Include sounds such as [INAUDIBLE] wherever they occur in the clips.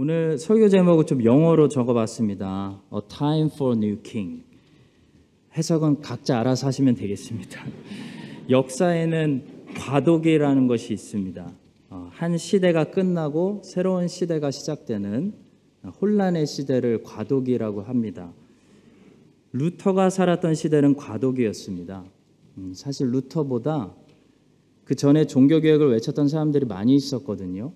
오늘 설교 제목을 좀 영어로 적어봤습니다. A Time for New King. 해석은 각자 알아서 하시면 되겠습니다. [LAUGHS] 역사에는 과도기라는 것이 있습니다. 어, 한 시대가 끝나고 새로운 시대가 시작되는 혼란의 시대를 과도기라고 합니다. 루터가 살았던 시대는 과도기였습니다. 음, 사실 루터보다 그 전에 종교 개혁을 외쳤던 사람들이 많이 있었거든요.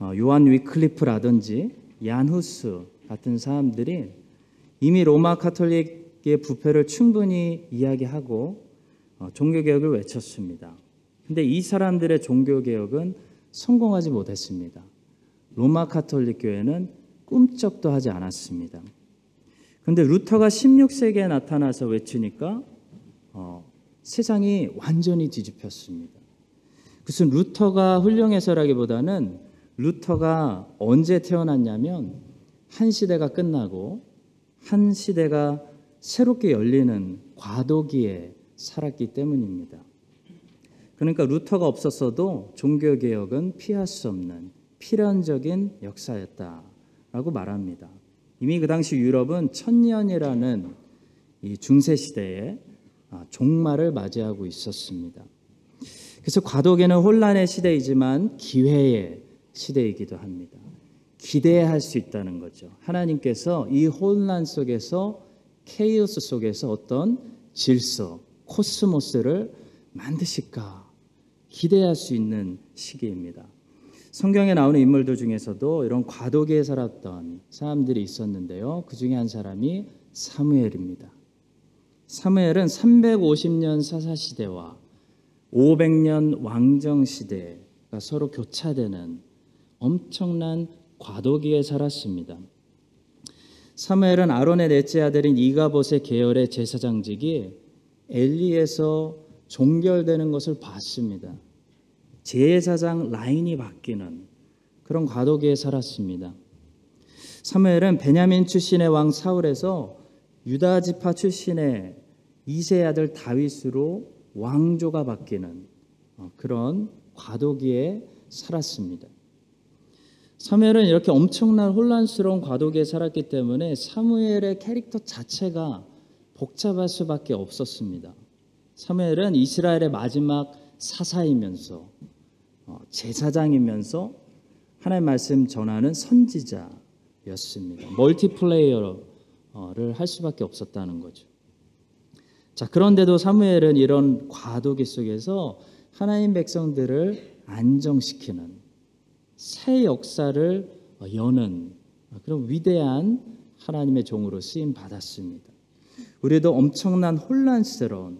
어, 요한 위클리프라든지 얀후스 같은 사람들이 이미 로마 카톨릭의 부패를 충분히 이야기하고 어, 종교 개혁을 외쳤습니다. 근데 이 사람들의 종교 개혁은 성공하지 못했습니다. 로마 카톨릭 교회는 꿈쩍도 하지 않았습니다. 근데 루터가 16세기에 나타나서 외치니까 어, 세상이 완전히 뒤집혔습니다. 무슨 루터가 훌륭해서라기보다는 루터가 언제 태어났냐면 한 시대가 끝나고 한 시대가 새롭게 열리는 과도기에 살았기 때문입니다. 그러니까 루터가 없었어도 종교 개혁은 피할 수 없는 필연적인 역사였다라고 말합니다. 이미 그 당시 유럽은 천년이라는 이 중세 시대에 아, 종말을 맞이하고 있었습니다. 그래서 과도기는 혼란의 시대이지만 기회의 시대이기도 합니다. 기대할 수 있다는 거죠. 하나님께서 이 혼란 속에서 케이오스 속에서 어떤 질서, 코스모스를 만드실까 기대할 수 있는 시기입니다. 성경에 나오는 인물들 중에서도 이런 과도기에 살았던 사람들이 있었는데요. 그 중에 한 사람이 사무엘입니다. 사무엘은 350년 사사 시대와 500년 왕정 시대가 서로 교차되는 엄청난 과도기에 살았습니다. 사무엘은 아론의 넷째 아들인 이가봇의 계열의 제사장직이 엘리에서 종결되는 것을 봤습니다. 제사장 라인이 바뀌는 그런 과도기에 살았습니다. 사무엘은 베냐민 출신의 왕 사울에서 유다 지파 출신의 이세 아들 다윗으로 왕조가 바뀌는 어, 그런 과도기에 살았습니다. 사무엘은 이렇게 엄청난 혼란스러운 과도기에 살았기 때문에 사무엘의 캐릭터 자체가 복잡할 수밖에 없었습니다. 사무엘은 이스라엘의 마지막 사사이면서 어, 제사장이면서 하나님 말씀 전하는 선지자였습니다. 멀티플레이어를 할 수밖에 없었다는 거죠. 자, 그런데도 사무엘은 이런 과도기 속에서 하나님 백성들을 안정시키는 새 역사를 여는 그런 위대한 하나님의 종으로 쓰임 받았습니다. 우리도 엄청난 혼란스러운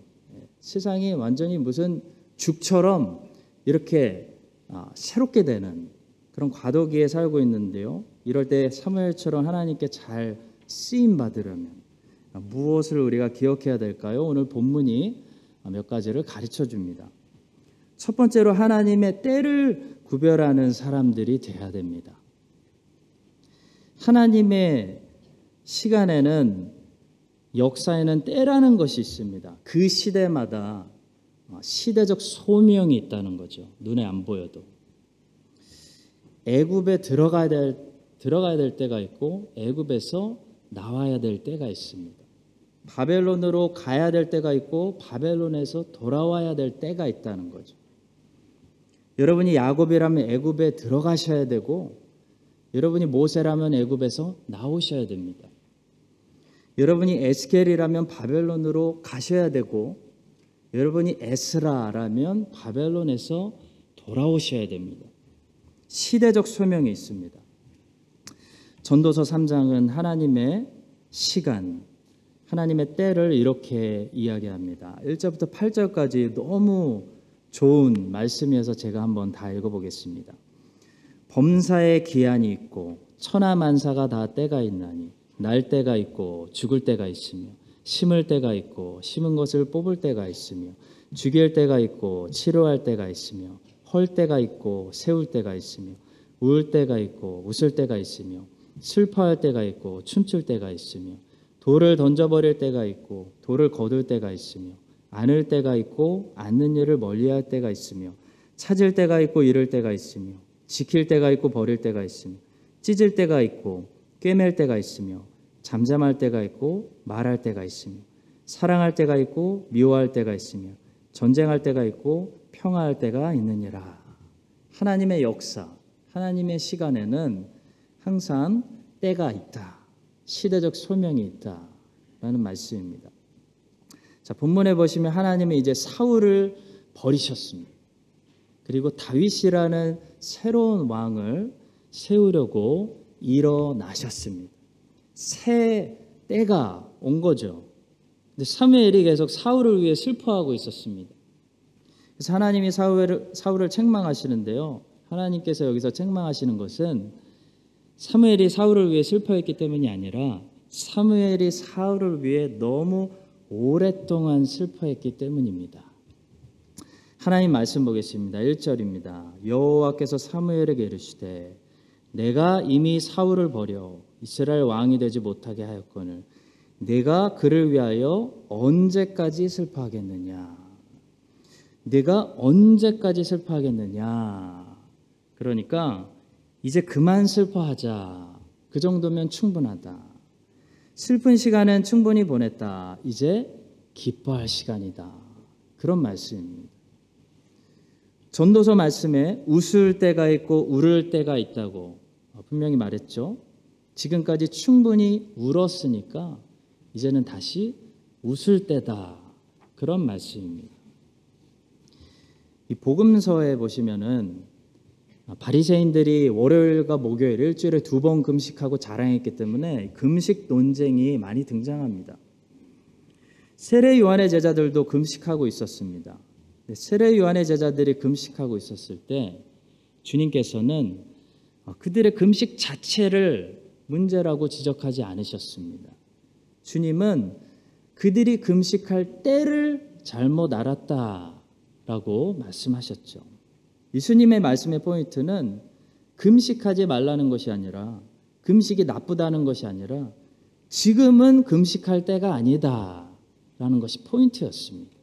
세상이 완전히 무슨 죽처럼 이렇게 아, 새롭게 되는 그런 과도기에 살고 있는데요. 이럴 때 사무엘처럼 하나님께 잘 쓰임 받으려면 무엇을 우리가 기억해야 될까요? 오늘 본문이 몇 가지를 가르쳐 줍니다. 첫 번째로 하나님의 때를 구별하는 사람들이 돼야 됩니다. 하나님의 시간에는 역사에는 때라는 것이 있습니다. 그 시대마다 시대적 소명이 있다는 거죠. 눈에 안 보여도. 애굽에 들어가야 될 들어가야 될 때가 있고 애굽에서 나와야 될 때가 있습니다. 바벨론으로 가야 될 때가 있고 바벨론에서 돌아와야 될 때가 있다는 거죠. 여러분이 야곱이라면 애굽에 들어가셔야 되고 여러분이 모세라면 애굽에서 나오셔야 됩니다. 여러분이 에스겔이라면 바벨론으로 가셔야 되고 여러분이 에스라라면 바벨론에서 돌아오셔야 됩니다. 시대적 소명이 있습니다. 전도서 3장은 하나님의 시간, 하나님의 때를 이렇게 이야기합니다. 1절부터 8절까지 너무 좋은 말씀이어서 제가 한번 다 읽어보겠습니다. 범사의 기한이 있고 천하 만사가 다 때가 있나니 날 때가 있고 죽을 때가 있으며 심을 때가 있고 심은 것을 뽑을 때가 있으며 죽일 때가 있고 치료할 때가 있으며 헐 때가 있고 세울 때가 있으며 울 때가 있고 웃을 때가 있으며 슬퍼할 때가 있고 춤출 때가 있으며 돌을 던져버릴 때가 있고 돌을 거둘 때가 있으며 안을 때가 있고 않는 일을 멀리할 때가 있으며 찾을 때가 있고 잃을 때가 있으며 지킬 때가 있고 버릴 때가 있으며 찢을 때가 있고 꿰맬 때가 있으며 잠잠할 때가 있고 말할 때가 있으며 사랑할 때가 있고 미워할 때가 있으며 전쟁할 때가 있고 평화할 때가 있느니라. 하나님의 역사, 하나님의 시간에는 항상 때가 있다. 시대적 소명이 있다 라는 말씀입니다. 자, 본문에 보시면 하나님은 이제 사울을 버리셨습니다. 그리고 다윗이라는 새로운 왕을 세우려고 일어나셨습니다. 새 때가 온 거죠. 근데 사무엘이 계속 사울을 위해 슬퍼하고 있었습니다. 그래서 하나님이 사울을, 사울을 책망하시는데요. 하나님께서 여기서 책망하시는 것은 사무엘이 사울을 위해 슬퍼했기 때문이 아니라 사무엘이 사울을 위해 너무 오랫동안 슬퍼했기 때문입니다. 하나님 말씀 보겠습니다. 1절입니다. 여호와께서 사무엘에게 이르시되 내가 이미 사울을 버려 이스라엘 왕이 되지 못하게 하였거늘 내가 그를 위하여 언제까지 슬퍼하겠느냐? 내가 언제까지 슬퍼하겠느냐? 그러니까 이제 그만 슬퍼하자. 그 정도면 충분하다. 슬픈 시간은 충분히 보냈다. 이제 기뻐할 시간이다. 그런 말씀입니다. 전도서 말씀에 웃을 때가 있고 울을 때가 있다고 분명히 말했죠. 지금까지 충분히 울었으니까 이제는 다시 웃을 때다. 그런 말씀입니다. 이 복음서에 보시면은 바리새인들이 월요일과 목요일 일주일에 두 번 금식하고 자랑했기 때문에 금식 논쟁이 많이 등장합니다. 세례 요한의 제자들도 금식하고 있었습니다. 세례 요한의 제자들이 금식하고 있었을 때 주님께서는 그들의 금식 자체를 문제라고 지적하지 않으셨습니다. 주님은 그들이 금식할 때를 잘못 알았다라고 말씀하셨죠. 예수님의 말씀의 포인트는 금식하지 말라는 것이 아니라 금식이 나쁘다는 것이 아니라 지금은 금식할 때가 아니다 라는 것이 포인트였습니다.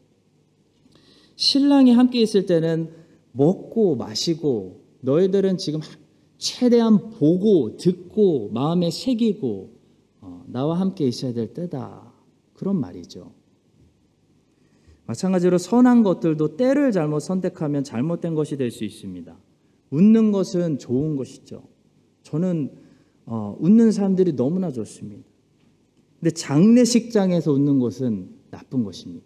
신랑이 함께 있을 때는 먹고 마시고 너희들은 지금 최대한 보고 듣고 마음에 새기고 어, 나와 함께 있어야 될 때다. 그런 말이죠. 마찬가지로 선한 것들도 때를 잘못 선택하면 잘못된 것이 될 수 있습니다. 웃는 것은 좋은 것이죠. 저는 어, 웃는 사람들이 너무나 좋습니다. 근데 장례식장에서 웃는 것은 나쁜 것입니다.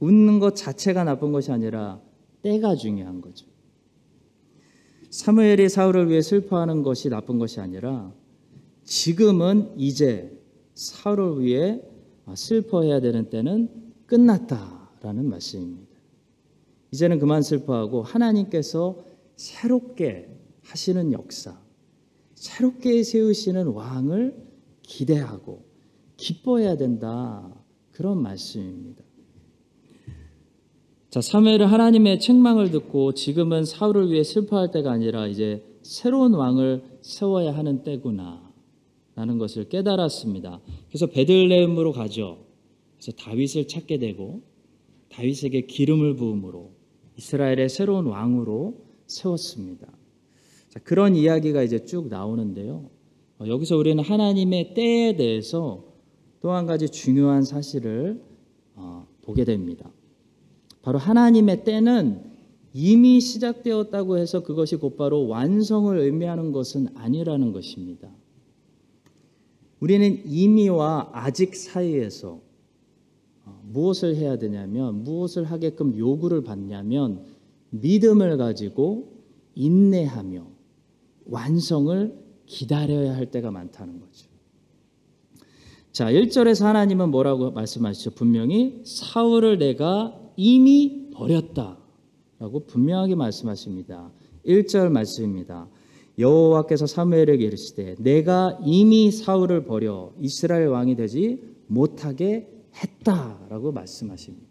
웃는 것 자체가 나쁜 것이 아니라 때가 중요한 거죠. 사무엘이 사울을 위해 슬퍼하는 것이 나쁜 것이 아니라 지금은 이제 사울을 위해 슬퍼해야 되는 때는 끝났다라는 말씀입니다. 이제는 그만 슬퍼하고 하나님께서 새롭게 하시는 역사, 새롭게 세우시는 왕을 기대하고 기뻐해야 된다. 그런 말씀입니다. 자, 사무엘은 하나님의 책망을 듣고 지금은 사울을 위해 슬퍼할 때가 아니라 이제 새로운 왕을 세워야 하는 때구나. 라는 것을 깨달았습니다. 그래서 베들레헴으로 가죠. 그래서 다윗을 찾게 되고 다윗에게 기름을 부음으로 이스라엘의 새로운 왕으로 세웠습니다. 자, 그런 이야기가 이제 쭉 나오는데요. 어, 여기서 우리는 하나님의 때에 대해서 또 한 가지 중요한 사실을 어, 보게 됩니다. 바로 하나님의 때는 이미 시작되었다고 해서 그것이 곧바로 완성을 의미하는 것은 아니라는 것입니다. 우리는 이미와 아직 사이에서 어, 무엇을 해야 되냐면 무엇을 하게끔 요구를 받냐면 믿음을 가지고 인내하며 완성을 기다려야 할 때가 많다는 거죠. 자, 1절에서 하나님은 뭐라고 말씀하시죠? 분명히 사울을 내가 이미 버렸다 라고 분명하게 말씀하십니다. 1절 말씀입니다. 여호와께서 사무엘에게 이르시되 내가 이미 사울을 버려 이스라엘 왕이 되지 못하게 했다라고 말씀하십니다.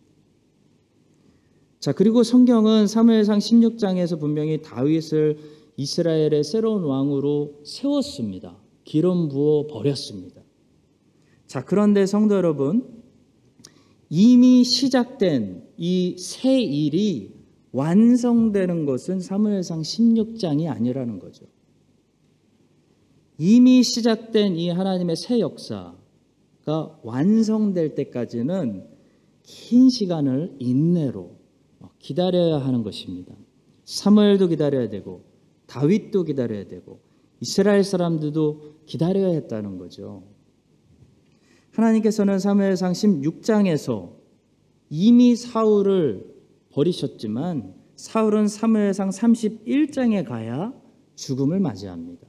자, 그리고 성경은 사무엘상 16장에서 분명히 다윗을 이스라엘의 새로운 왕으로 세웠습니다. 기름 부어 버렸습니다. 자, 그런데 성도 여러분, 이미 시작된 이 새 일이 완성되는 것은 사무엘상 16장이 아니라는 거죠. 이미 시작된 이 하나님의 새 역사 가 완성될 때까지는 긴 시간을 인내로 기다려야 하는 것입니다. 사무엘도 기다려야 되고 다윗도 기다려야 되고 이스라엘 사람들도 기다려야 했다는 거죠. 하나님께서는 사무엘상 16장에서 이미 사울을 버리셨지만 사울은 사무엘상 31장에 가야 죽음을 맞이합니다.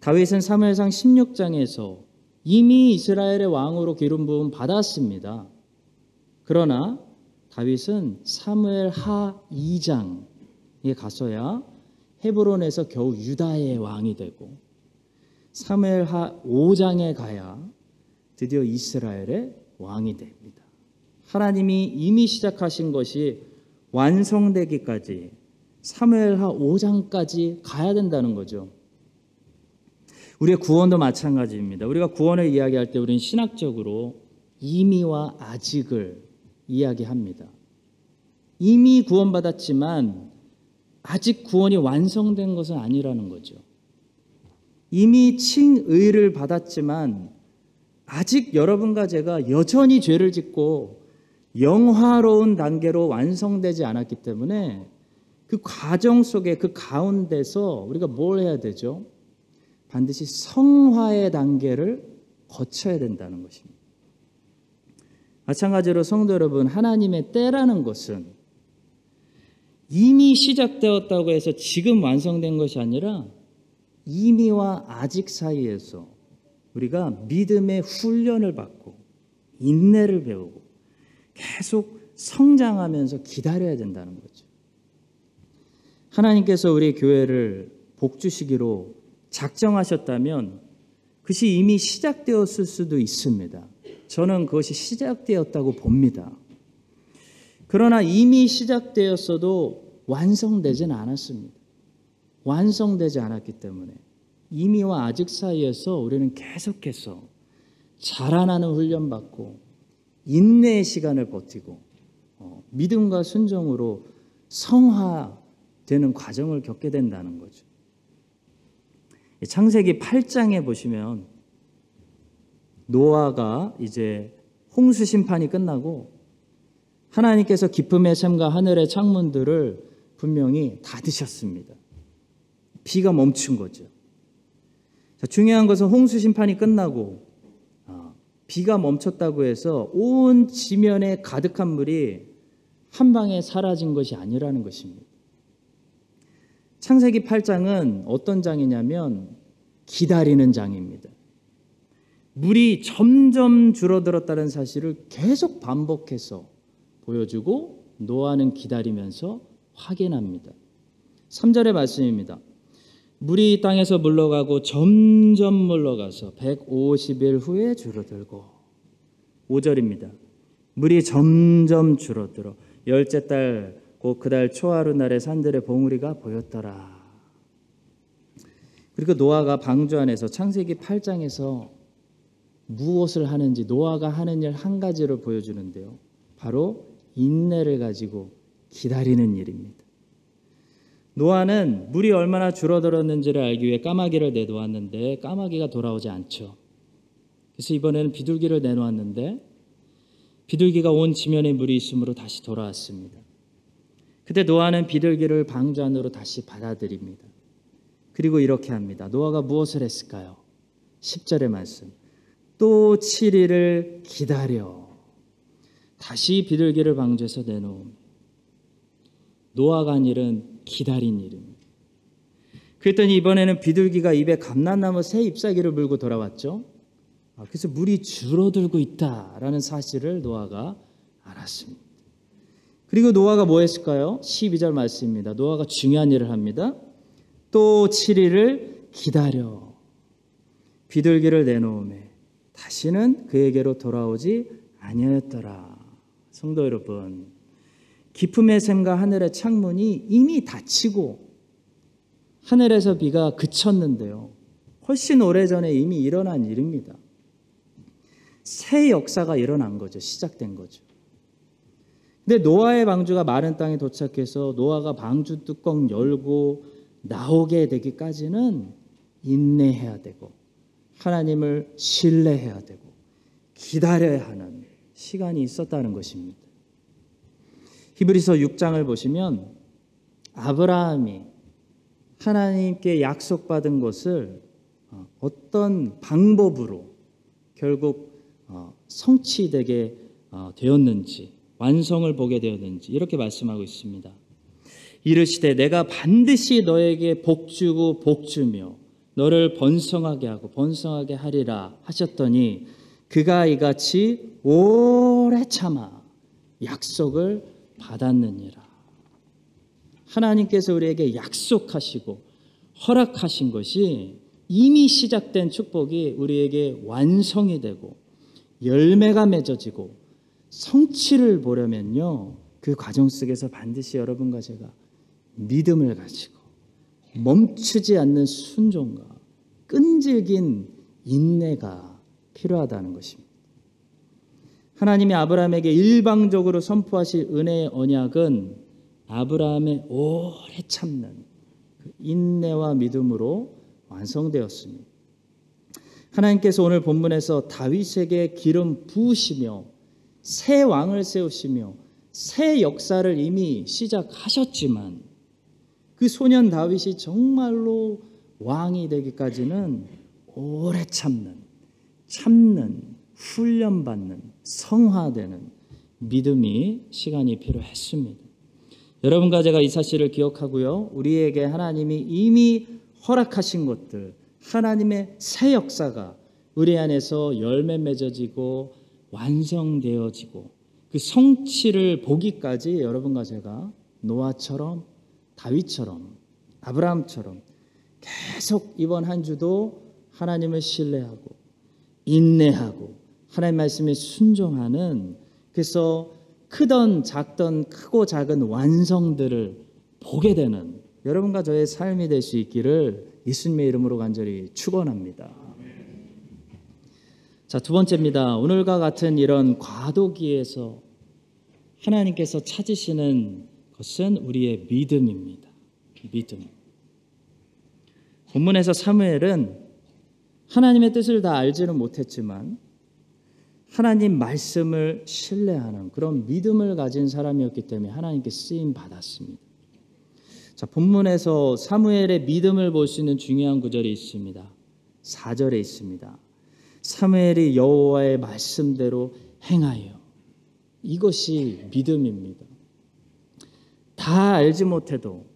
다윗은 사무엘상 16장에서 이미 이스라엘의 왕으로 기름 부음 받았습니다. 그러나 다윗은 사무엘 하 2장에 가서야 헤브론에서 겨우 유다의 왕이 되고 사무엘 하 5장에 가야 드디어 이스라엘의 왕이 됩니다. 하나님이 이미 시작하신 것이 완성되기까지 사무엘 하 5장까지 가야 된다는 거죠. 우리의 구원도 마찬가지입니다. 우리가 구원을 이야기할 때 우리는 신학적으로 이미와 아직을 이야기합니다. 이미 구원받았지만 아직 구원이 완성된 것은 아니라는 거죠. 이미 칭의를 받았지만 아직 여러분과 제가 여전히 죄를 짓고 영화로운 단계로 완성되지 않았기 때문에 그 과정 속에 그 가운데서 우리가 뭘 해야 되죠? 반드시 성화의 단계를 거쳐야 된다는 것입니다. 마찬가지로 성도 여러분, 하나님의 때라는 것은 이미 시작되었다고 해서 지금 완성된 것이 아니라 이미와 아직 사이에서 우리가 믿음의 훈련을 받고 인내를 배우고 계속 성장하면서 기다려야 된다는 거죠. 하나님께서 우리 교회를 복주시기로 작정하셨다면 그것이 이미 시작되었을 수도 있습니다. 저는 그것이 시작되었다고 봅니다. 그러나 이미 시작되었어도 완성되지는 않았습니다. 완성되지 않았기 때문에 이미와 아직 사이에서 우리는 계속해서 자라나는 훈련 받고 인내의 시간을 버티고 어, 믿음과 순종으로 성화되는 과정을 겪게 된다는 거죠. 창세기 8장에 보시면 노아가 이제 홍수 심판이 끝나고 하나님께서 기쁨의 샘과 하늘의 창문들을 분명히 닫으셨습니다. 비가 멈춘 거죠. 자, 중요한 것은 홍수 심판이 끝나고 아, 비가 멈췄다고 해서 온 지면에 가득한 물이 한 방에 사라진 것이 아니라는 것입니다. 창세기 8장은 어떤 장이냐면 기다리는 장입니다. 물이 점점 줄어들었다는 사실을 계속 반복해서 보여주고 노아는 기다리면서 확인합니다. 3절의 말씀입니다. 물이 땅에서 물러가고 점점 물러가서 150일 후에 줄어들고 5절입니다. 물이 점점 줄어들어 열째 달 곧 그달 초하루 날에 산들의 봉우리가 보였더라. 그리고 노아가 방주 안에서 창세기 8장에서 무엇을 하는지 노아가 하는 일 한 가지를 보여주는데요. 바로 인내를 가지고 기다리는 일입니다. 노아는 물이 얼마나 줄어들었는지를 알기 위해 까마귀를 내놓았는데 까마귀가 돌아오지 않죠. 그래서 이번에는 비둘기를 내놓았는데 비둘기가 온 지면에 물이 있으므로 다시 돌아왔습니다. 그때 노아는 비둘기를 방주 안으로 다시 받아들입니다. 그리고 이렇게 합니다. 노아가 무엇을 했을까요? 10절의 말씀. 또 7일을 기다려 다시 비둘기를 방주에서 내놓음. 노아가 한 일은 기다린 일입니다. 그랬더니 이번에는 비둘기가 입에 감난나무 새 잎사귀를 물고 돌아왔죠. 아, 그래서 물이 줄어들고 있다라는 사실을 노아가 알았습니다. 그리고 노아가 뭐 했을까요? 12절 말씀입니다. 노아가 중요한 일을 합니다. 또 7일을 기다려 비둘기를 내놓음에 다시는 그에게로 돌아오지 아니하였더라. 성도 여러분, 기품의 샘과 하늘의 창문이 이미 닫히고 하늘에서 비가 그쳤는데요. 훨씬 오래전에 이미 일어난 일입니다. 새 역사가 일어난 거죠. 시작된 거죠. 근데 노아의 방주가 마른 땅에 도착해서 노아가 방주 뚜껑 열고 나오게 되기까지는 인내해야 되고 하나님을 신뢰해야 되고 기다려야 하는 시간이 있었다는 것입니다. 히브리서 6장을 보시면 아브라함이 하나님께 약속받은 것을 어, 어떤 방법으로 결국 어, 성취되게 어, 되었는지 완성을 보게 되었는지 이렇게 말씀하고 있습니다. 이르시되 내가 반드시 너에게 복 주고 복 주며 너를 번성하게 하고 번성하게 하리라 하셨더니 그가 이같이 오래 참아 약속을 받았느니라. 하나님께서 우리에게 약속하시고 허락하신 것이 이미 시작된 축복이 우리에게 완성이 되고 열매가 맺어지고 성취를 보려면요. 그 과정 속에서 반드시 여러분과 제가 믿음을 가지고 멈추지 않는 순종과 끈질긴 인내가 필요하다는 것입니다. 하나님이 아브라함에게 일방적으로 선포하실 은혜의 언약은 아브라함의 오래 참는 그 인내와 믿음으로 완성되었습니다. 하나님께서 오늘 본문에서 다윗에게 기름 부으시며 새 왕을 세우시며 새 역사를 이미 시작하셨지만 그 소년 다윗이 정말로 왕이 되기까지는 오래 참는 참는 훈련받는 성화되는 믿음이 시간이 필요했습니다. 여러분과 제가 이 사실을 기억하고요. 우리에게 하나님이 이미 허락하신 것들, 하나님의 새 역사가 우리 안에서 열매 맺어지고 완성되어지고 그 성취를 보기까지 여러분과 제가 노아처럼 다윗처럼 아브라함처럼 계속 이번 한 주도 하나님을 신뢰하고 인내하고 하나님 말씀에 순종하는 그래서 크던 작던 크고 작은 완성들을 보게 되는 여러분과 저의 삶이 될 수 있기를 예수님의 이름으로 간절히 축원합니다. 자, 두 번째입니다. 오늘과 같은 이런 과도기에서 하나님께서 찾으시는 것은 우리의 믿음입니다. 믿음. 본문에서 사무엘은 하나님의 뜻을 다 알지는 못했지만 하나님 말씀을 신뢰하는 그런 믿음을 가진 사람이었기 때문에 하나님께 쓰임 받았습니다. 자, 본문에서 사무엘의 믿음을 볼 수 있는 중요한 구절이 있습니다. 4절에 있습니다. 사무엘이 여호와의 말씀대로 행하여 이것이 믿음입니다. 다 알지 못해도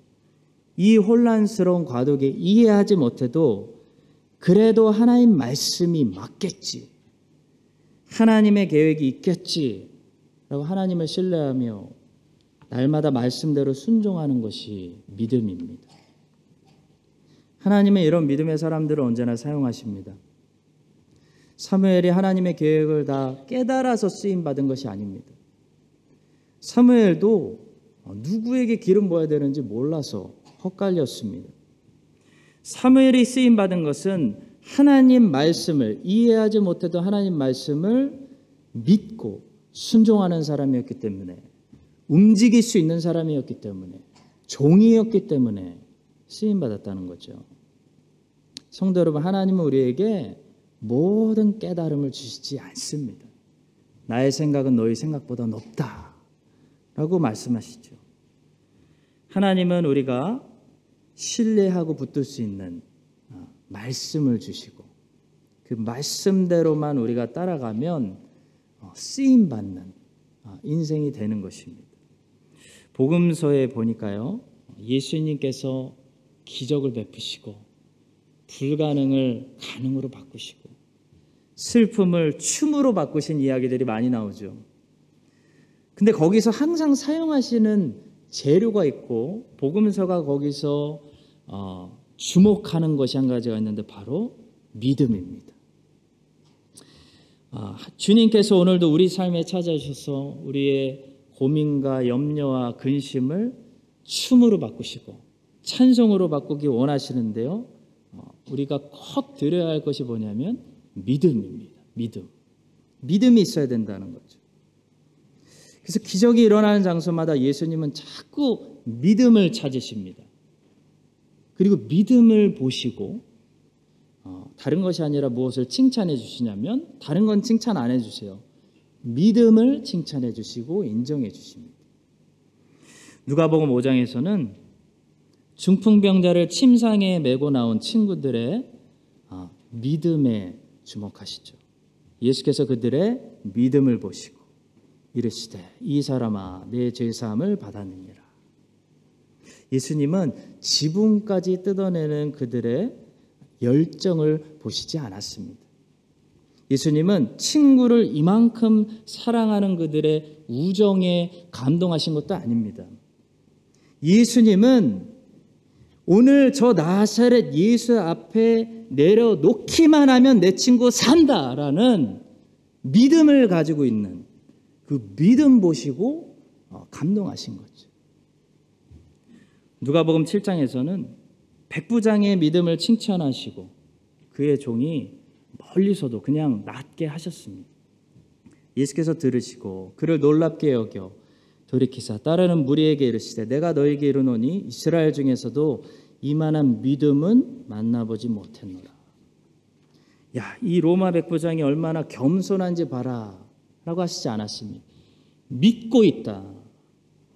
이 혼란스러운 과도기에 이해하지 못해도 그래도 하나님 말씀이 맞겠지. 하나님의 계획이 있겠지. 라고 하나님을 신뢰하며 날마다 말씀대로 순종하는 것이 믿음입니다. 하나님은 이런 믿음의 사람들을 언제나 사용하십니다. 사무엘이 하나님의 계획을 다 깨달아서 쓰임 받은 것이 아닙니다. 사무엘도 누구에게 기름 부어야 되는지 몰라서 헛갈렸습니다. 사무엘이 쓰임 받은 것은 하나님 말씀을 이해하지 못해도 하나님 말씀을 믿고 순종하는 사람이었기 때문에 움직일 수 있는 사람이었기 때문에 종이었기 때문에 쓰임 받았다는 거죠. 성도 여러분, 하나님은 우리에게 모든 깨달음을 주시지 않습니다. 나의 생각은 너희 생각보다 높다. 라고 말씀하시죠. 하나님은 우리가 신뢰하고 붙들 수 있는 어, 말씀을 주시고 그 말씀대로만 우리가 따라가면 어, 쓰임 받는 어, 인생이 되는 것입니다. 복음서에 보니까요. 예수님께서 기적을 베푸시고 불가능을 가능으로 바꾸시고 슬픔을 춤으로 바꾸신 이야기들이 많이 나오죠. 근데 거기서 항상 사용하시는 재료가 있고 복음서가 거기서 어, 주목하는 것이 한 가지가 있는데 바로 믿음입니다. 아, 주님께서 오늘도 우리 삶에 찾아주셔서 우리의 고민과 염려와 근심을 춤으로 바꾸시고 찬송으로 바꾸기 원하시는데요. 어, 우리가 꼭 드려야 할 것이 뭐냐면 믿음입니다. 믿음. 믿음이 있어야 된다는 거죠. 그래서 기적이 일어나는 장소마다 예수님은 자꾸 믿음을 찾으십니다. 그리고 믿음을 보시고 다른 것이 아니라 무엇을 칭찬해 주시냐면 다른 건 칭찬 안 해 주세요. 믿음을 칭찬해 주시고 인정해 주십니다. 누가복음 5장에서는 중풍병자를 침상에 메고 나온 친구들의 아, 믿음에 주목하시죠. 예수께서 그들의 믿음을 보시고 이르시되 이 사람아 내 죄사함을 받았느니라. 예수님은 지붕까지 뜯어내는 그들의 열정을 보시지 않았습니다. 예수님은 친구를 이만큼 사랑하는 그들의 우정에 감동하신 것도 아닙니다. 예수님은 오늘 저 나사렛 예수 앞에 내려놓기만 하면 내 친구 산다라는 믿음을 가지고 있는 그 믿음 보시고 어, 감동하신 거죠. 누가복음 7장에서는 백부장의 믿음을 칭찬하시고 그의 종이 멀리서도 그냥 낫게 하셨습니다. 예수께서 들으시고 그를 놀랍게 여겨 돌이키사 따르는 무리에게 이르시되 내가 너에게 이르노니 이스라엘 중에서도 이만한 믿음은 만나보지 못했노라. 야, 이 로마 백부장이 얼마나 겸손한지 봐라라고 하시지 않았습니까? 믿고 있다.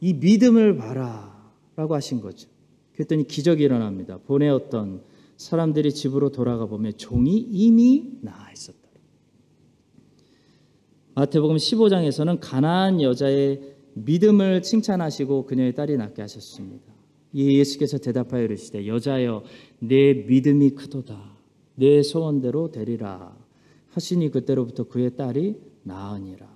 이 믿음을 봐라라고 하신 거죠. 그랬더니 기적이 일어납니다. 보내었던 사람들이 집으로 돌아가 보면 종이 이미 나아 있었다. 마태복음 15장에서는 가나안 여자의 믿음을 칭찬하시고 그녀의 딸이 낫게 하셨습니다. 이 예수께서 대답하여 이르시되 여자여 내 믿음이 크도다 내 소원대로 되리라 하시니 그때로부터 그의 딸이 나으니라.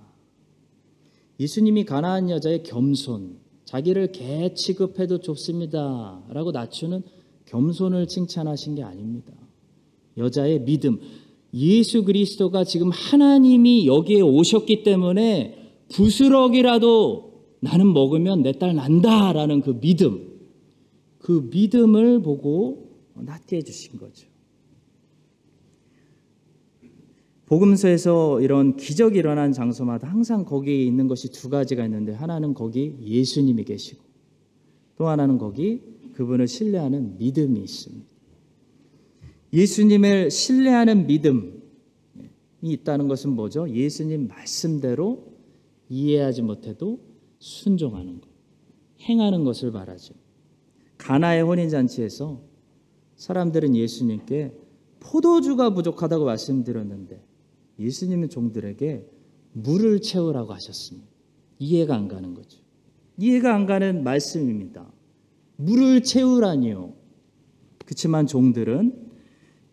예수님이 가나안 여자의 겸손 자기를 개 취급해도 좋습니다라고 낮추는 겸손을 칭찬하신 게 아닙니다. 여자의 믿음 예수 그리스도가 지금 하나님이 여기에 오셨기 때문에 부스럭이라도 나는 먹으면 내 딸 난다라는 그 믿음, 그 믿음을 보고 낫게 해주신 거죠. 복음서에서 이런 기적이 일어난 장소마다 항상 거기에 있는 것이 두 가지가 있는데 하나는 거기 예수님이 계시고 또 하나는 거기 그분을 신뢰하는 믿음이 있습니다. 예수님을 신뢰하는 믿음이 있다는 것은 뭐죠? 예수님 말씀대로 이해하지 못해도 순종하는 것, 행하는 것을 말하죠. 가나의 혼인 잔치에서 사람들은 예수님께 포도주가 부족하다고 말씀드렸는데 예수님은 종들에게 물을 채우라고 하셨습니다. 이해가 안 가는 거죠. 이해가 안 가는 말씀입니다. 물을 채우라니요. 그렇지만 종들은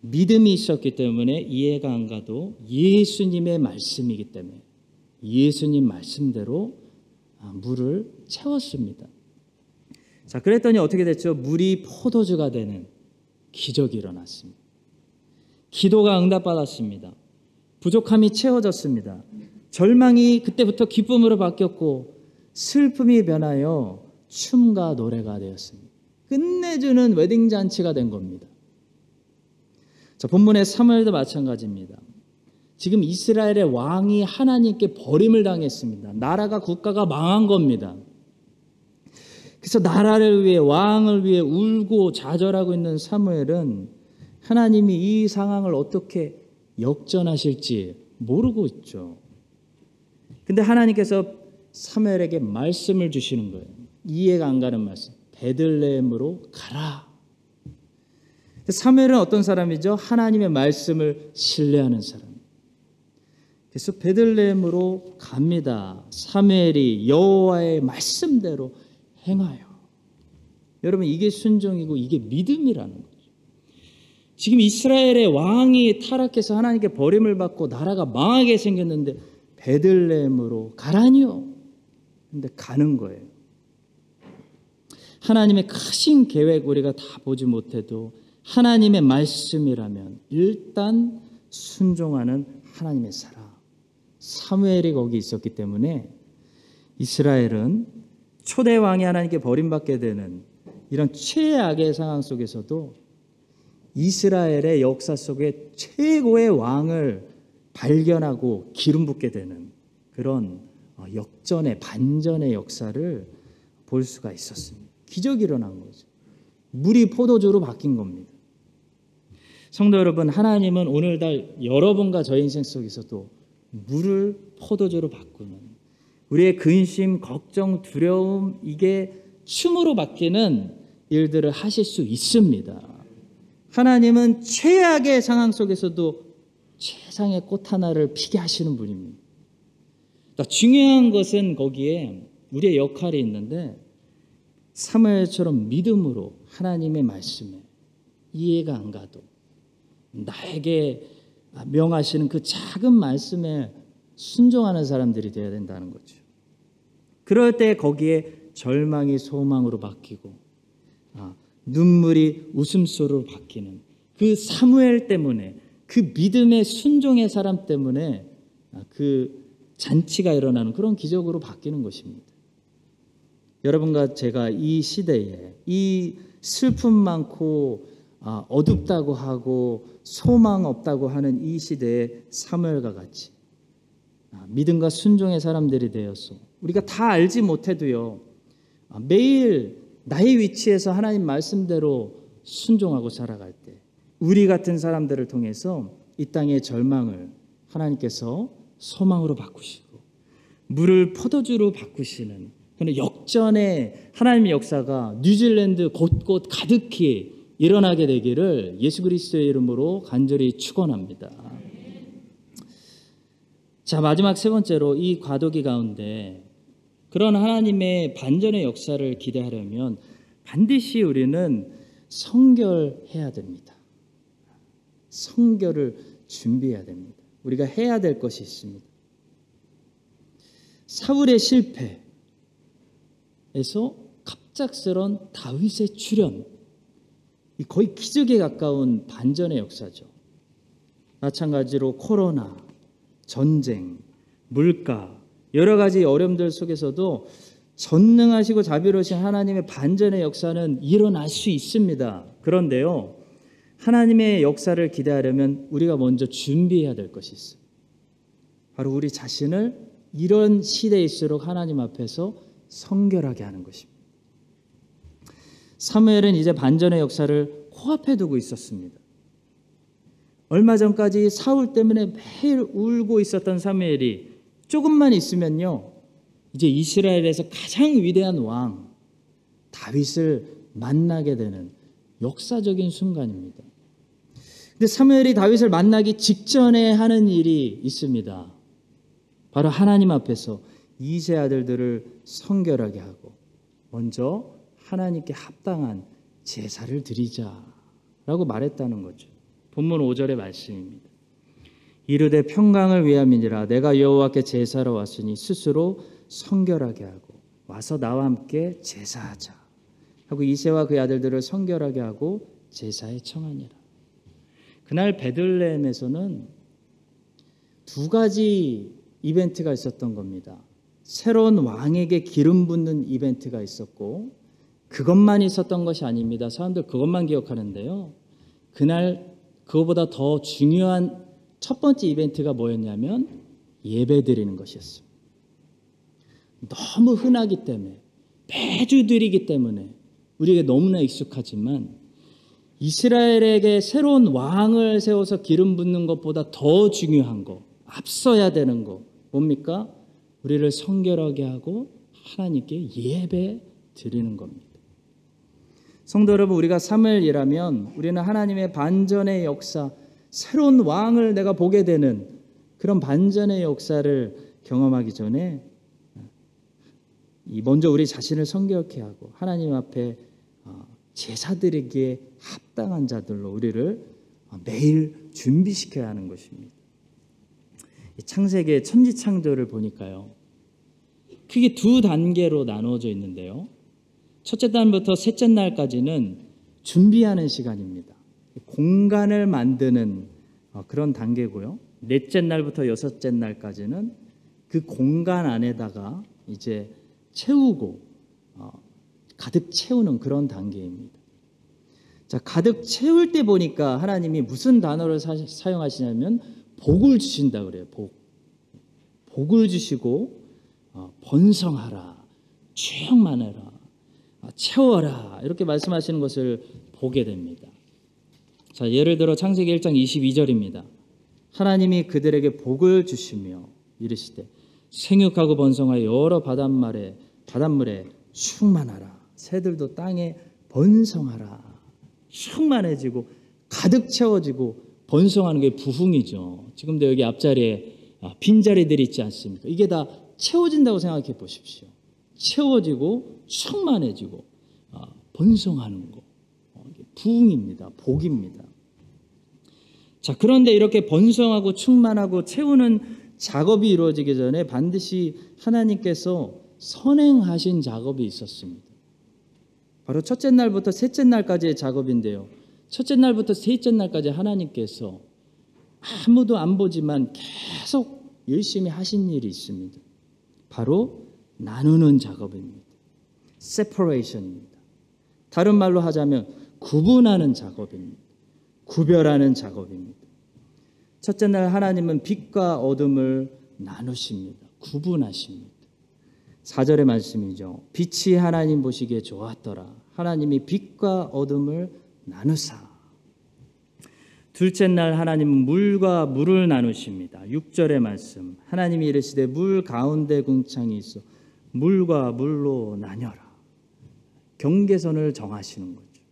믿음이 있었기 때문에 이해가 안 가도 예수님의 말씀이기 때문에 예수님 말씀대로 아, 물을 채웠습니다. 자, 그랬더니 어떻게 됐죠? 물이 포도주가 되는 기적이 일어났습니다. 기도가 응답받았습니다. 부족함이 채워졌습니다. 절망이 그때부터 기쁨으로 바뀌었고 슬픔이 변하여 춤과 노래가 되었습니다. 끝내주는 웨딩 잔치가 된 겁니다. 자, 본문의 사무엘도 마찬가지입니다. 지금 이스라엘의 왕이 하나님께 버림을 당했습니다. 나라가 국가가 망한 겁니다. 그래서 나라를 위해 왕을 위해 울고 좌절하고 있는 사무엘은 하나님이 이 상황을 어떻게 역전하실지 모르고 있죠. 근데 하나님께서 사무엘에게 말씀을 주시는 거예요. 이해가 안 가는 말씀. 베들레헴으로 가라. 사무엘은 어떤 사람이죠? 하나님의 말씀을 신뢰하는 사람. 그래서 베들레헴으로 갑니다. 사무엘이 여호와의 말씀대로 행하여. 여러분 이게 순종이고 이게 믿음이라는 거죠. 지금 이스라엘의 왕이 타락해서 하나님께 버림을 받고 나라가 망하게 생겼는데 베들레헴으로 가라니요. 근데 가는 거예요. 하나님의 크신 계획 우리가 다 보지 못해도 하나님의 말씀이라면 일단 순종하는 하나님의 사람. 사무엘이 거기 있었기 때문에 이스라엘은 초대 왕이 하나님께 버림받게 되는 이런 최악의 상황 속에서도 이스라엘의 역사 속에 최고의 왕을 발견하고 기름 붓게 되는 그런 어, 역전의 반전의 역사를 볼 수가 있었습니다. 기적이 일어난 거죠. 물이 포도주로 바뀐 겁니다. 성도 여러분, 하나님은 오늘날 여러분과 저 인생 속에서도 물을 포도주로 바꾸는 우리의 근심, 걱정, 두려움 이게 춤으로 바뀌는 일들을 하실 수 있습니다. 하나님은 최악의 상황 속에서도 최상의 꽃 하나를 피게 하시는 분입니다. 그러니까 중요한 것은 거기에 우리의 역할이 있는데 사무엘처럼 믿음으로 하나님의 말씀에 이해가 안 가도 나에게 명하시는 그 작은 말씀에 순종하는 사람들이 되어야 된다는 거죠. 그럴 때 거기에 절망이 소망으로 바뀌고 아, 눈물이 웃음소리로 바뀌는 그 사무엘 때문에 그 믿음의 순종의 사람 때문에 아, 그 잔치가 일어나는 그런 기적으로 바뀌는 것입니다. 여러분과 제가 이 시대에 이 슬픔 많고 아, 어둡다고 하고 소망 없다고 하는 이 시대에 사무엘과 같이. 아, 믿음과 순종의 사람들이 되어서 우리가 다 알지 못해도요 아, 매일 나의 위치에서 하나님 말씀대로 순종하고 살아갈 때 우리 같은 사람들을 통해서 이 땅의 절망을 하나님께서 소망으로 바꾸시고 물을 포도주로 바꾸시는 그런 역전의 하나님의 역사가 뉴질랜드 곳곳 가득히 일어나게 되기를 예수 그리스도의 이름으로 간절히 축원합니다. 자 마지막 세 번째로 이 과도기 가운데 그런 하나님의 반전의 역사를 기대하려면 반드시 우리는 성결해야 됩니다. 성결을 준비해야 됩니다. 우리가 해야 될 것이 있습니다. 사울의 실패에서 갑작스런 다윗의 출현, 거의 기적에 가까운 반전의 역사죠. 마찬가지로 코로나, 전쟁, 물가, 여러 가지 어려움들 속에서도 전능하시고 자비로우신 하나님의 반전의 역사는 일어날 수 있습니다. 그런데요, 하나님의 역사를 기대하려면 우리가 먼저 준비해야 될 것이 있어요. 바로 우리 자신을 이런 시대일수록 하나님 앞에서 성결하게 하는 것입니다. 사무엘은 이제 반전의 역사를 코앞에 두고 있었습니다. 얼마 전까지 사울 때문에 매일 울고 있었던 사무엘이 조금만 있으면요. 이제 이스라엘에서 가장 위대한 왕 다윗을 만나게 되는 역사적인 순간입니다. 근데 사무엘이 다윗을 만나기 직전에 하는 일이 있습니다. 바로 하나님 앞에서 이세 아들들을 성결하게 하고 먼저 하나님께 합당한 제사를 드리자라고 말했다는 거죠. 본문 5절의 말씀입니다. 이르되 평강을 위함이니라 내가 여호와께 제사로 왔으니 스스로 성결하게 하고 와서 나와 함께 제사하자 하고 이세와 그의 아들들을 성결하게 하고 제사에 청하니라. 그날 베들레헴에서는 두 가지 이벤트가 있었던 겁니다. 새로운 왕에게 기름 붓는 이벤트가 있었고 그것만 있었던 것이 아닙니다. 사람들 그것만 기억하는데요. 그날 그거보다 더 중요한 첫 번째 이벤트가 뭐였냐면 예배 드리는 것이었습니다. 너무 흔하기 때문에 매주 드리기 때문에 우리에게 너무나 익숙하지만 이스라엘에게 새로운 왕을 세워서 기름 붓는 것보다 더 중요한 거, 앞서야 되는 거 뭡니까? 우리를 성결하게 하고 하나님께 예배 드리는 겁니다. 성도 여러분, 우리가 사무엘이라면 우리는 하나님의 반전의 역사, 새로운 왕을 내가 보게 되는 그런 반전의 역사를 경험하기 전에 먼저 우리 자신을 성결케 하고 하나님 앞에 어, 제사드리기에 합당한 자들로 우리를 매일 준비시켜야 하는 것입니다. 창세기 천지창조를 보니까요. 크게 두 단계로 나누어져 있는데요. 첫째 날부터 셋째 날까지는 준비하는 시간입니다. 공간을 만드는 어, 그런 단계고요. 넷째 날부터 여섯째 날까지는 그 공간 안에다가 이제 채우고 어, 가득 채우는 그런 단계입니다. 자, 가득 채울 때 보니까 하나님이 무슨 단어를 사, 용하시냐면 복을 주신다 그래요. 복. 복을 주시고 어, 번성하라. 충만해라. 어, 채워라. 이렇게 말씀하시는 것을 보게 됩니다. 자, 예를 들어 창세기 1장 22절입니다. 하나님이 그들에게 복을 주시며 이르시되 생육하고 번성하여 여러 바닷물에 바닷물에 충만하라. 새들도 땅에 번성하라. 충만해지고 가득 채워지고 번성하는 게 부흥이죠. 지금도 여기 앞자리에 아, 빈자리들이 있지 않습니까? 이게 다 채워진다고 생각해 보십시오. 채워지고 충만해지고 아, 번성하는 거. 어, 부흥입니다. 복입니다. 자, 그런데 이렇게 번성하고 충만하고 채우는 작업이 이루어지기 전에 반드시 하나님께서 선행하신 작업이 있었습니다. 바로 첫째 날부터 셋째 날까지의 작업인데요. 첫째 날부터 셋째 날까지 하나님께서 아무도 안 보지만 계속 열심히 하신 일이 있습니다. 바로 나누는 작업입니다. separation입니다. 다른 말로 하자면 구분하는 작업입니다. 구별하는 작업입니다. 첫째 날 하나님은 빛과 어둠을 나누십니다. 구분하십니다. 4절의 말씀이죠. 빛이 하나님 보시기에 좋았더라. 하나님이 빛과 어둠을 나누사. 둘째 날 하나님은 물과 물을 나누십니다. 6절의 말씀. 하나님이 이르시되 물 가운데 궁창이 있어 물과 물로 나뉘어라. 경계선을 정하시는 거죠.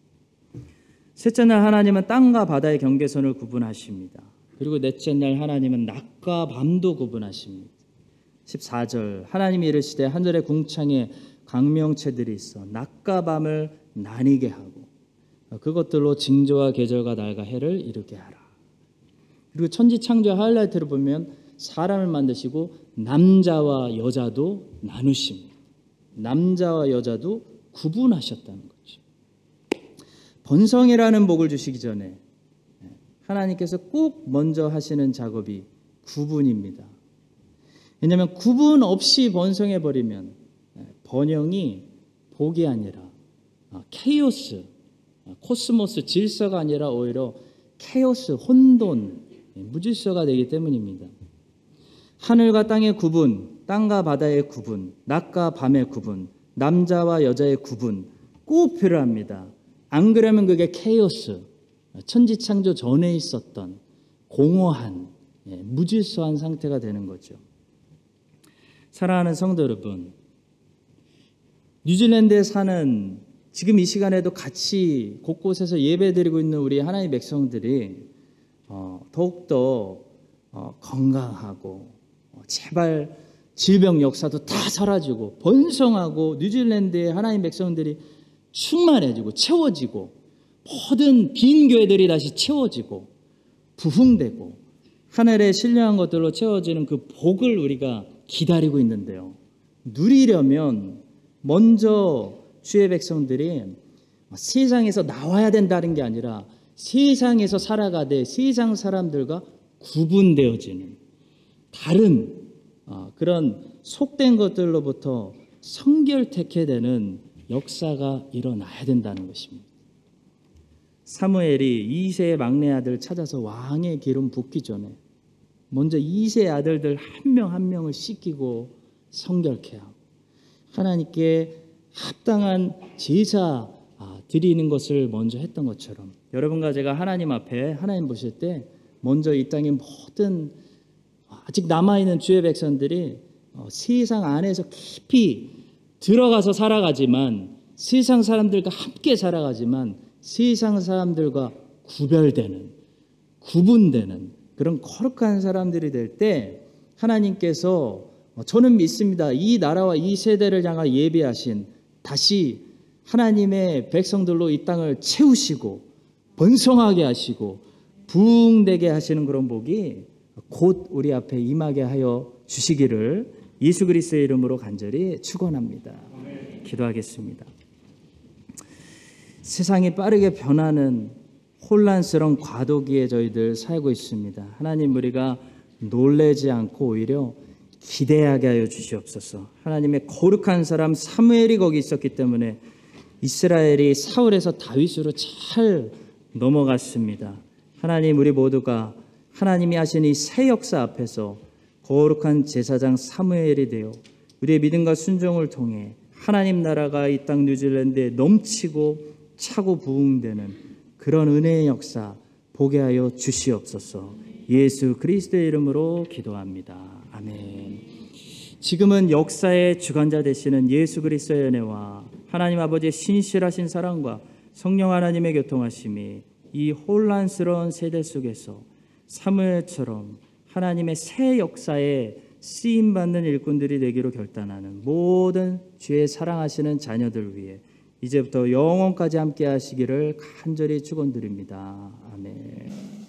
셋째 날 하나님은 땅과 바다의 경계선을 구분하십니다. 그리고 넷째 날 하나님은 낮과 밤도 구분하십니다. 14절 하나님이 이르시되 하늘의 궁창에 강명체들이 있어 낮과 밤을 나뉘게 하고 그것들로 징조와 계절과 날과 해를 이루게 하라. 그리고 천지 창조 하이라이트를 보면 사람을 만드시고 남자와 여자도 나누십니다. 남자와 여자도 구분하셨다는 거죠. 번성이라는 복을 주시기 전에 하나님께서 꼭 먼저 하시는 작업이 구분입니다. 왜냐하면 구분 없이 번성해 버리면 번영이 복이 아니라 케이오스, 코스모스 질서가 아니라 오히려 케이오스, 혼돈, 무질서가 되기 때문입니다. 하늘과 땅의 구분, 땅과 바다의 구분, 낮과 밤의 구분, 남자와 여자의 구분 꼭 필요합니다. 안 그러면 그게 케이오스, 천지 창조 전에 있었던 공허한 무질서한 상태가 되는 거죠. 사랑하는 성도 여러분, 뉴질랜드에 사는 지금 이 시간에도 같이 곳곳에서 예배드리고 있는 우리 하나님의 백성들이 어, 더욱더 어, 건강하고 어, 제발 질병 역사도 다 사라지고 번성하고 뉴질랜드의 하나님 백성들이 충만해지고 채워지고 모든 빈 교회들이 다시 채워지고 부흥되고 하늘의 신령한 것들로 채워지는 그 복을 우리가 기다리고 있는데요. 누리려면 먼저 주의 백성들이 세상에서 나와야 된다는 게 아니라 세상에서 살아가되 세상 사람들과 구분되어지는 다른 어, 그런 속된 것들로부터 성결택해 되는 역사가 일어나야 된다는 것입니다. 사무엘이 이세의 막내 아들 찾아서 왕의 기름 붓기 전에 먼저 이세 아들들 한명한 명을 씻기고 성결케 하고 하나님께 합당한 제사 아, 드리는 것을 먼저 했던 것처럼 여러분과 제가 하나님 앞에 하나님 보실 때 먼저 이 땅의 모든 아직 남아 있는 주의 백성들이 어, 세상 안에서 깊이 들어가서 살아가지만 세상 사람들과 함께 살아가지만 세상 사람들과 구별되는 구분되는 그런 거룩한 사람들이 될 때 하나님께서 어, 저는 믿습니다. 이 나라와 이 세대를 향하 예비하신 다시 하나님의 백성들로 이 땅을 채우시고 번성하게 하시고 부흥되게 하시는 그런 복이 곧 우리 앞에 임하게 하여 주시기를 예수 그리스도의 이름으로 간절히 축원합니다. 기도하겠습니다. 세상이 빠르게 변하는 혼란스러운 과도기에 저희들 살고 있습니다. 하나님 우리가 놀래지 않고 오히려 기대하게 하여 주시옵소서. 하나님의 거룩한 사람 사무엘이 거기 있었기 때문에 이스라엘이 사울에서 다윗으로 잘 넘어갔습니다. 하나님 우리 모두가 하나님이 하신 이 새 역사 앞에서 거룩한 제사장 사무엘이 되어 우리의 믿음과 순종을 통해 하나님 나라가 이 땅 뉴질랜드에 넘치고 차고 부흥되는 그런 은혜의 역사 보게 하여 주시옵소서. 예수 그리스도의 이름으로 기도합니다. 아멘. 지금은 역사의 주관자 되시는 예수 그리스도의 은혜와 하나님 아버지의 신실하신 사랑과 성령 하나님의 교통하심이 이 혼란스러운 세대 속에서 사무엘처럼 하나님의 새 역사에 쓰임 받는 일꾼들이 되기로 결단하는 모든 주의 사랑하시는 자녀들 위해 이제부터 영원까지 함께 하시기를 간절히 축원드립니다. 아멘.